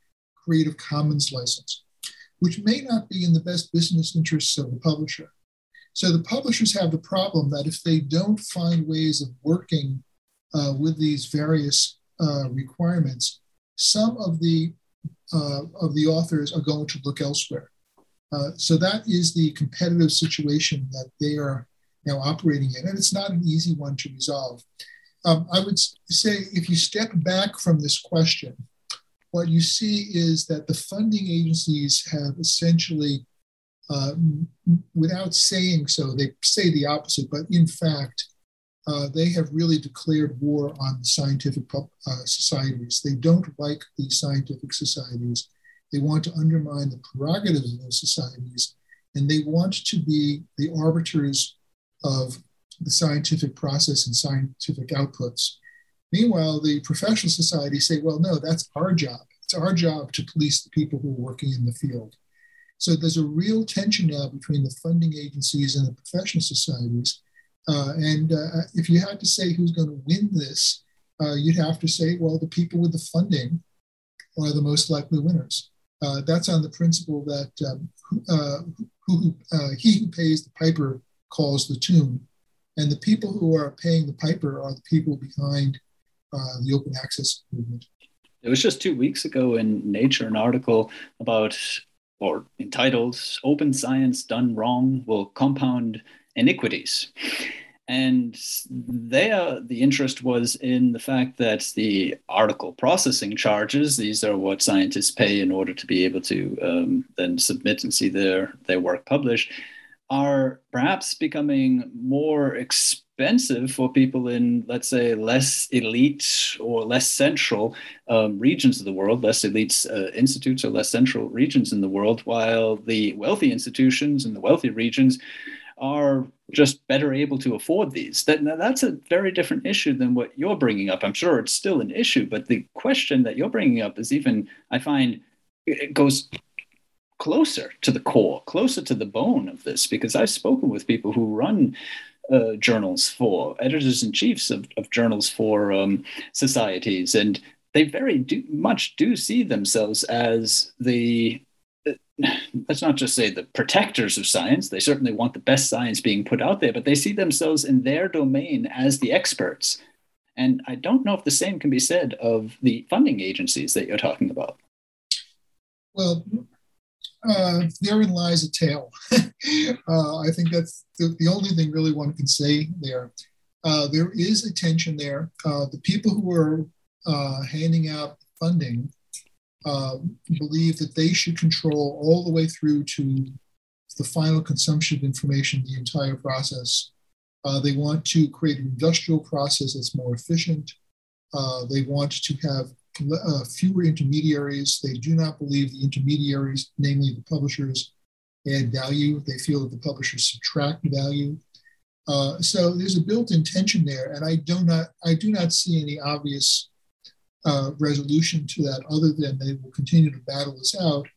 [SPEAKER 2] Creative Commons license, which may not be in the best business interests of the publisher. So the publishers have the problem that if they don't find ways of working uh, with these various uh, requirements, some of the uh, of the authors are going to look elsewhere. Uh, so that is the competitive situation that they are now operating in, and it's not an easy one to resolve. Um, I would say if you step back from this question, what you see is that the funding agencies have essentially uh, without saying so, they say the opposite, but in fact, uh, they have really declared war on the scientific uh, societies. They don't like these scientific societies. They want to undermine the prerogatives of those societies, and they want to be the arbiters of the scientific process and scientific outputs. Meanwhile, the professional societies say, well, no, that's our job. It's our job to police the people who are working in the field. So there's a real tension now between the funding agencies and the professional societies. Uh, and uh, if you had to say who's going to win this, uh, you'd have to say, well, the people with the funding are the most likely winners. Uh, that's on the principle that um, uh, who, uh, he who pays the piper calls the tune. And the people who are paying the piper are the people behind the open access movement.
[SPEAKER 1] It was just two weeks ago in Nature, an article about or entitled Open Science Done Wrong Will Compound Iniquities. And there, the interest was in the fact that the article processing charges, these are what scientists pay in order to be able to um, then submit and see their, their work published, are perhaps becoming more expensive for people in, let's say, less elite or less central um, regions of the world, less elite uh, institutes or less central regions in the world, while the wealthy institutions and the wealthy regions are just better able to afford these. That, that's a very different issue than what you're bringing up. I'm sure it's still an issue, but the question that you're bringing up is even, I find, it goes closer to the core, closer to the bone of this, because I've spoken with people who run uh, journals for editors in chiefs of, of journals for um, societies, and they very do, much do see themselves as the uh, let's not just say the protectors of science. They certainly want the best science being put out there, but they see themselves in their domain as the experts. And I don't know if the same can be said of the funding agencies that you're talking about.
[SPEAKER 2] Well, uh, therein lies a tale. [LAUGHS] uh, I think that's the, the, only thing really one can say there. Uh, there is a tension there. Uh, the people who are uh, handing out funding uh, believe that they should control all the way through to the final consumption of information, the entire process. They want to create an industrial process that's more efficient. They want to have uh, fewer intermediaries. They do not believe the intermediaries, namely the publishers, add value. They feel that the publishers subtract value. Uh, so there's a built-in tension there, and I do not I do not see any obvious uh, resolution to that other than they will continue to battle this out,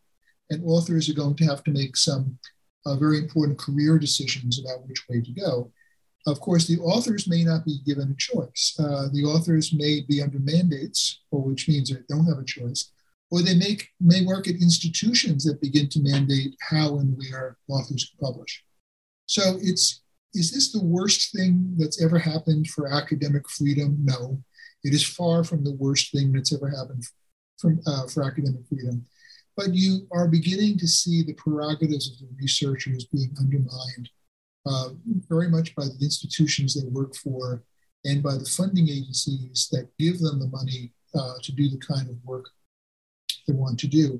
[SPEAKER 2] and authors are going to have to make some uh, very important career decisions about which way to go. Of course, the authors may not be given a choice. Uh, the authors may be under mandates, or which means they don't have a choice, or they make, may work at institutions that begin to mandate how and where authors can publish. So it's is this the worst thing that's ever happened for academic freedom? No, it is far from the worst thing that's ever happened from, uh, for academic freedom. But you are beginning to see the prerogatives of the researchers being undermined uh, very much by the institutions they work for and by the funding agencies that give them the money uh, to do the kind of work they want to do.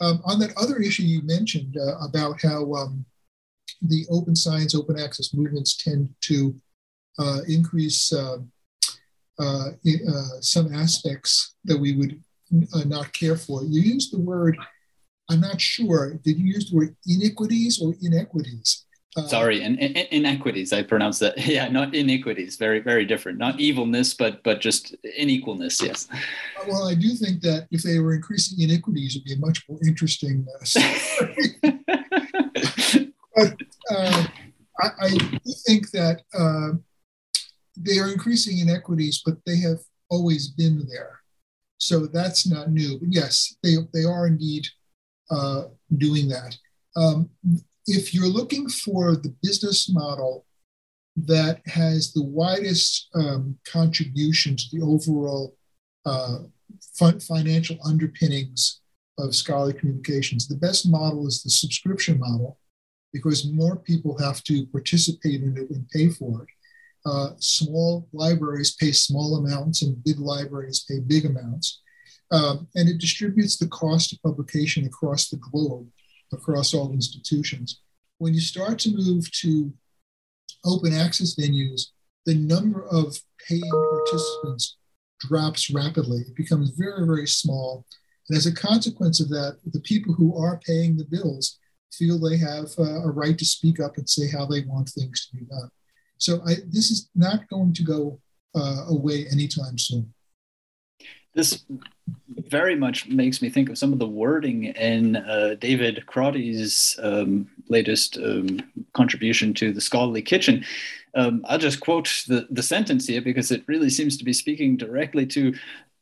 [SPEAKER 2] Um, on that other issue you mentioned uh, about how um, the open science, open access movements tend to uh, increase uh, uh, some aspects that we would not care for. You used the word, I'm not sure, did you use the word iniquities or inequities?
[SPEAKER 1] Uh, Sorry, in, in, inequities. I pronounce that. [LAUGHS] Yeah, not iniquities. Very, very different. Not evilness, but but just unequalness. Yes.
[SPEAKER 2] Well, I do think that if they were increasing iniquities, it'd be a much more interesting uh, [LAUGHS] but uh, I, I, think that uh, they are increasing inequities, but they have always been there. So that's not new. But yes, they they are indeed uh, doing that. Um, if you're looking for the business model that has the widest um, contribution to the overall uh, financial underpinnings of scholarly communications, the best model is the subscription model because more people have to participate in it and pay for it. Uh, small libraries pay small amounts and big libraries pay big amounts. Um, and it distributes the cost of publication across the globe across all institutions. When you start to move to open access venues, the number of paying participants drops rapidly. It becomes very, very small. And as a consequence of that, the people who are paying the bills feel they have uh, a right to speak up and say how they want things to be done. So I, this is not going to go uh, away anytime soon.
[SPEAKER 1] This very much makes me think of some of the wording in uh, David Crotty's um, latest um, contribution to the Scholarly Kitchen. Um, I'll just quote the, the sentence here because it really seems to be speaking directly to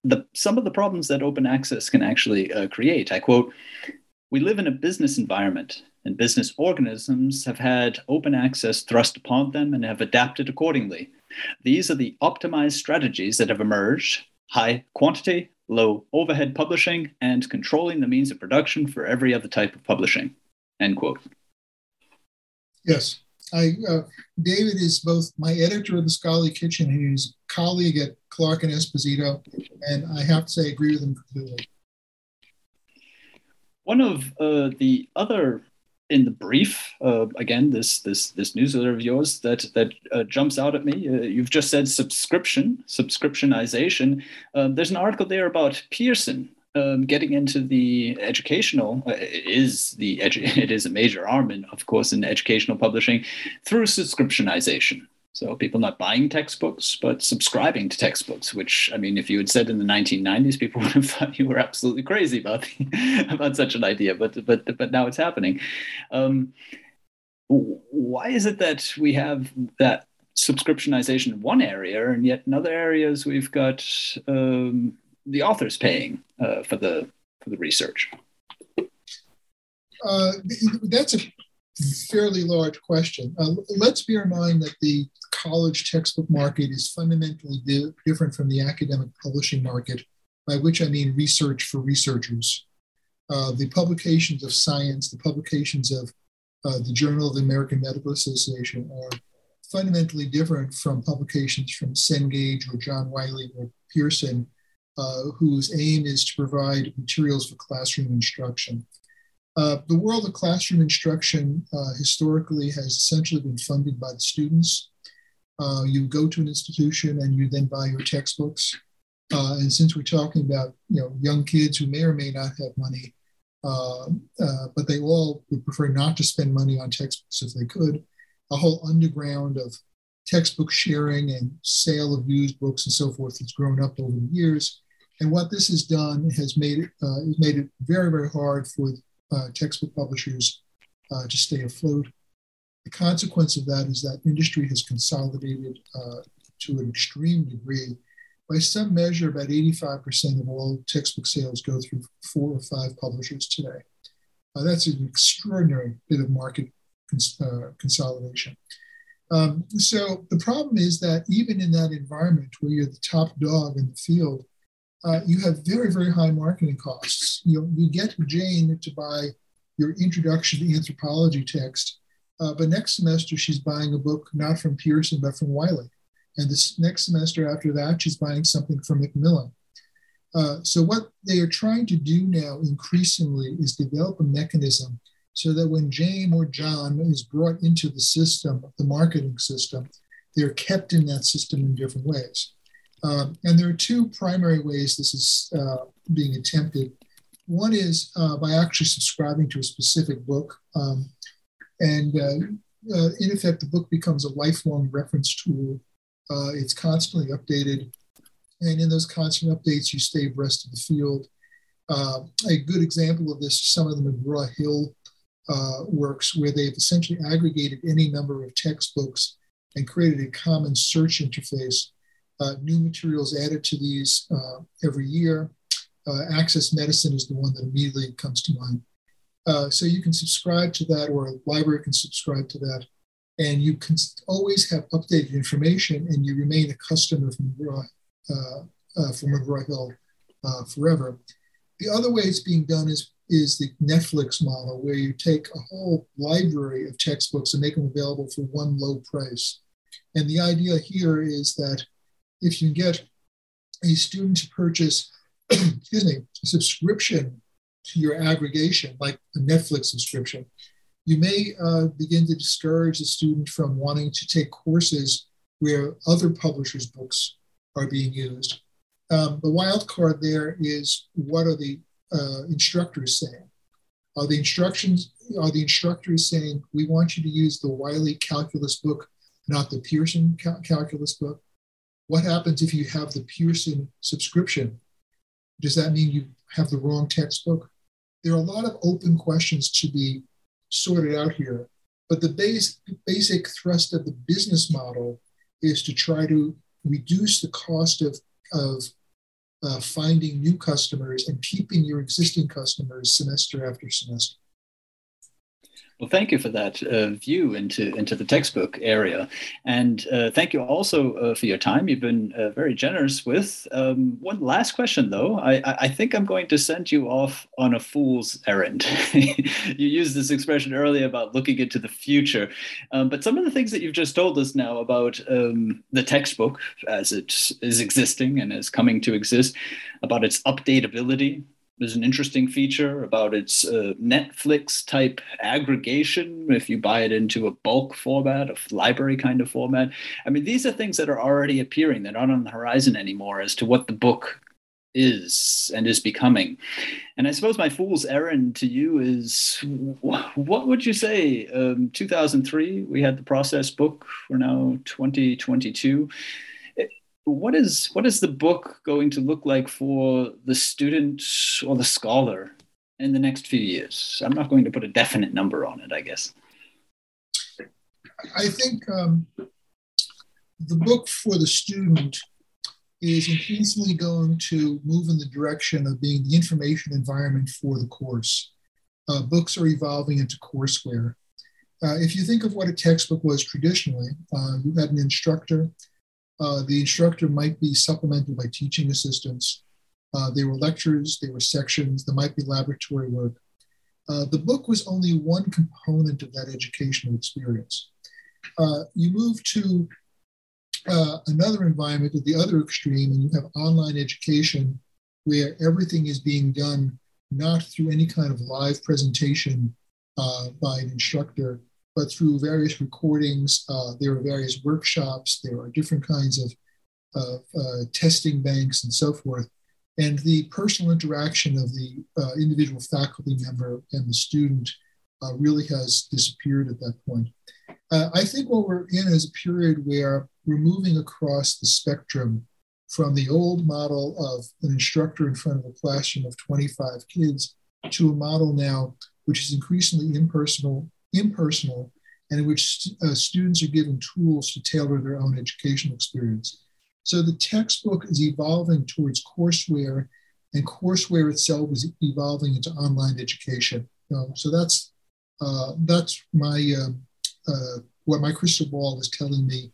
[SPEAKER 1] the, some of the problems that open access can actually uh, create. I quote, we live in a business environment and business organisms have had open access thrust upon them and have adapted accordingly. These are the optimized strategies that have emerged high quantity, low overhead publishing, and controlling the means of production for every other type of publishing. End quote.
[SPEAKER 2] Yes. I, uh, David is both my editor of the Scholarly Kitchen and he's a colleague at Clarke and Esposito, and I have to say, I agree with him completely.
[SPEAKER 1] One of uh, the other in the brief, uh, again, this this this newsletter of yours that that uh, jumps out at me. Uh, you've just said subscription, subscriptionization. Um, there's an article there about Pearson um, getting into the educational. Uh, is the edu- [LAUGHS] it is a major arm, in, of course, in educational publishing through subscriptionization. So people not buying textbooks, but subscribing to textbooks. Which I mean, if you had said in the 1990s, people [LAUGHS] would have thought you were absolutely crazy about [LAUGHS] about such an idea. But but but now it's happening. Um, why is it that we have that subscriptionization in one area, and yet in other areas we've got um, the authors paying uh, for the for the research?
[SPEAKER 2] Uh, that's a fairly large question. Uh, let's bear in mind that the college textbook market is fundamentally di- different from the academic publishing market, by which I mean research for researchers. Uh, the publications of science, the publications of uh, the Journal of the American Medical Association are fundamentally different from publications from Cengage or John Wiley or Pearson, uh, whose aim is to provide materials for classroom instruction. Uh, the world of classroom instruction uh, historically has essentially been funded by the students. Uh, you go to an institution and you then buy your textbooks. Uh, and since we're talking about you know young kids who may or may not have money, uh, uh, but they all would prefer not to spend money on textbooks if they could, a whole underground of textbook sharing and sale of used books and so forth has grown up over the years. And what this has done has made it, uh, made it very, very hard for textbook publishers uh, to stay afloat. The consequence of that is that industry has consolidated uh, to an extreme degree. By some measure, about 85% of all textbook sales go through four or five publishers today. Uh, that's an extraordinary bit of market cons- uh, consolidation. Um, so the problem is that even in that environment where you're the top dog in the field, uh, you have very, very high marketing costs. You, you get Jane to buy your introduction to anthropology text, uh, but next semester she's buying a book not from Pearson but from Wiley, and this next semester after that she's buying something from Macmillan. Uh, so what they are trying to do now increasingly is develop a mechanism so that when Jane or John is brought into the system, the marketing system, they're kept in that system in different ways. Um, and there are two primary ways this is uh, being attempted. One is uh, by actually subscribing to a specific book. Um, and uh, uh in effect, the book becomes a lifelong reference tool. Uh, it's constantly updated. And in those constant updates, you stay abreast of the field. Uh, a good example of this is some of the McGraw Hill works, where they've essentially aggregated any number of textbooks and created a common search interface uh, new materials added to these uh, every year. Uh, Access Medicine is the one that immediately comes to mind. Uh, so you can subscribe to that, or a library can subscribe to that, and you can always have updated information, and you remain a customer from uh, uh, from Hill forever. The other way it's being done is is the Netflix model, where you take a whole library of textbooks and make them available for one low price. And the idea here is that if you get a student to purchase, [CLEARS THROAT] excuse me, a subscription to your aggregation, like a Netflix subscription, you may uh, begin to discourage the student from wanting to take courses where other publishers' books are being used. Um, the wild card there is what are the uh, instructors saying? Are the instructions are the instructors saying we want you to use the Wiley calculus book, not the Pearson cal- calculus book? What happens if you have the Pearson subscription? Does that mean you have the wrong textbook? There are a lot of open questions to be sorted out here, but the base, basic thrust of the business model is to try to reduce the cost of, of uh, finding new customers and keeping your existing customers semester after semester.
[SPEAKER 1] Well, thank you for that uh, view into into the textbook area, and uh, thank you also uh, for your time. You've been uh, very generous with. Um, one last question, though. I, I think I'm going to send you off on a fool's errand. [LAUGHS] you used this expression earlier about looking into the future, um, but some of the things that you've just told us now about um, the textbook as it is existing and is coming to exist, about its updatability, there's an interesting feature about its uh, Netflix type aggregation if you buy it into a bulk format, a library kind of format. I mean, these are things that are already appearing. They're not on the horizon anymore as to what the book is and is becoming. And I suppose my fool's errand to you is what would you say? Um, 2003, we had the processed book. We're now 2022 what is what is the book going to look like for the student or the scholar in the next few years? I'm not going to put a definite number on it, I guess.
[SPEAKER 2] I think um, the book for the student is increasingly going to move in the direction of being the information environment for the course. Uh, books are evolving into courseware. Uh, if you think of what a textbook was traditionally, uh, you had an instructor uh, the instructor might be supplemented by teaching assistants. Uh, they were lectures, they were sections, there might be laboratory work. Uh, the book was only one component of that educational experience. Uh, you move to uh, another environment at the other extreme, and you have online education where everything is being done not through any kind of live presentation by an instructor, but through various recordings, uh, there are various workshops, there are different kinds of, of uh, testing banks and so forth. And the personal interaction of the uh, individual faculty member and the student uh, really has disappeared at that point. Uh, I think what we're in is a period where we're moving across the spectrum from the old model of an instructor in front of a classroom of 25 kids to a model now which is increasingly impersonal, impersonal, and in which uh, students are given tools to tailor their own educational experience. So the textbook is evolving towards courseware, and courseware itself is evolving into online education. so that's uh, that's my uh, uh, what my crystal ball is telling me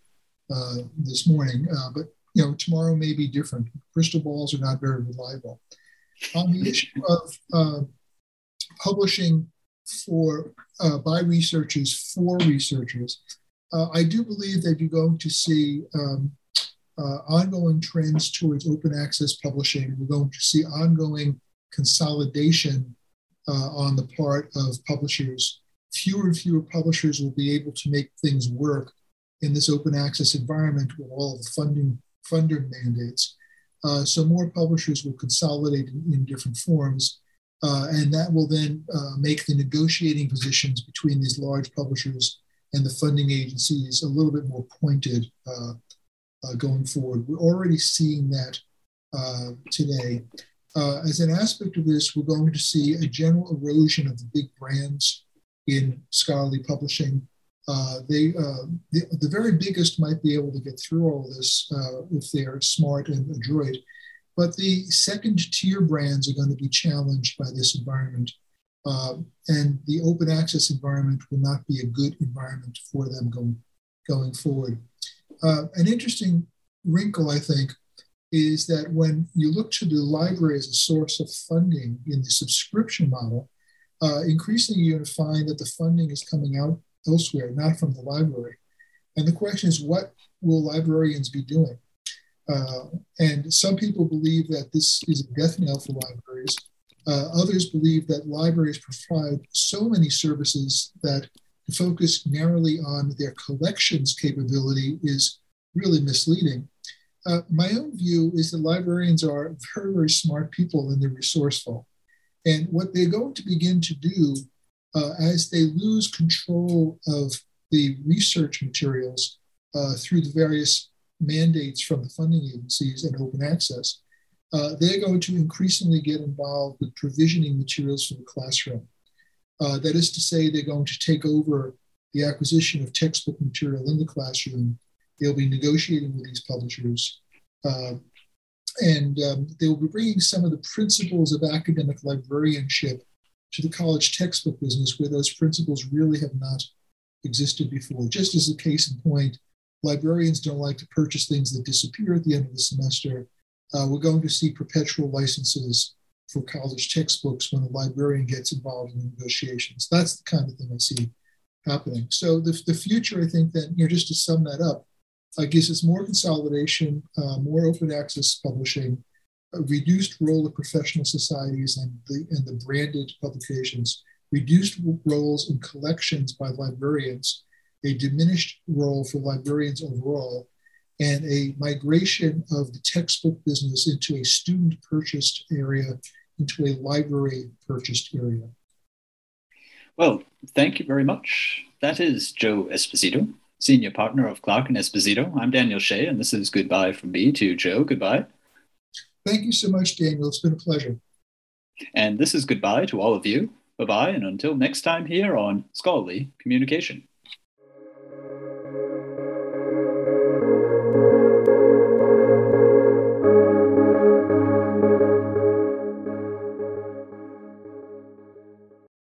[SPEAKER 2] uh, this morning. Uh, but you know, tomorrow may be different. Crystal balls are not very reliable. On the issue of publishing for uh, by researchers for researchers. Uh, I do believe that you're going to see um, uh, ongoing trends towards open access publishing. We're going to see ongoing consolidation uh, on the part of publishers. Fewer and fewer publishers will be able to make things work in this open access environment with all the funding funder mandates. Uh, so more publishers will consolidate in, in different forms. Uh, and that will then uh, make the negotiating positions between these large publishers and the funding agencies a little bit more pointed uh, uh going forward. We're already seeing that uh, today. Uh, as an aspect of this, we're going to see a general erosion of the big brands in scholarly publishing. they, the, the, very biggest might be able to get through all this if they're smart and adroit but the second tier brands are going to be challenged by this environment. Uh, and the open access environment will not be a good environment for them going, going forward. Uh, an interesting wrinkle, I think, is that when you look to the library as a source of funding in the subscription model, uh, increasingly you're going to find that the funding is coming out elsewhere, not from the library. And the question is, what will librarians be doing? Uh, and some people believe that this is a death knell for libraries. Uh, others believe that libraries provide so many services that to focus narrowly on their collections capability is really misleading. Uh, my own view is that librarians are very, very smart people and they're resourceful. And what they're going to begin to do uh, as they lose control of the research materials uh, through the various mandates from the funding agencies and open access, uh, they're going to increasingly get involved with provisioning materials for the classroom. Uh, that is to say, they're going to take over the acquisition of textbook material in the classroom. They'll be negotiating with these publishers. Uh, and um, they will be bringing some of the principles of academic librarianship to the college textbook business where those principles really have not existed before. Just as a case in point, librarians don't like to purchase things that disappear at the end of the semester. Uh, we're going to see perpetual licenses for college textbooks when a librarian gets involved in the negotiations. That's the kind of thing I see happening. So the, the future, I think then, you know, just to sum that up, uh, gives us more consolidation, uh, more open access publishing, a reduced role of professional societies and the, and the branded publications, reduced roles in collections by librarians, a diminished role for librarians overall, and a migration of the textbook business into a student purchased area, into a library purchased area.
[SPEAKER 1] Well, thank you very much. That is Joe Esposito, Senior Partner of Clarke and Esposito. I'm Daniel Shea, and this is goodbye from me to Joe. Goodbye.
[SPEAKER 2] Thank you so much, Daniel. It's been a pleasure.
[SPEAKER 1] And this is goodbye to all of you. Bye bye, and until next time here on Scholarly Communication.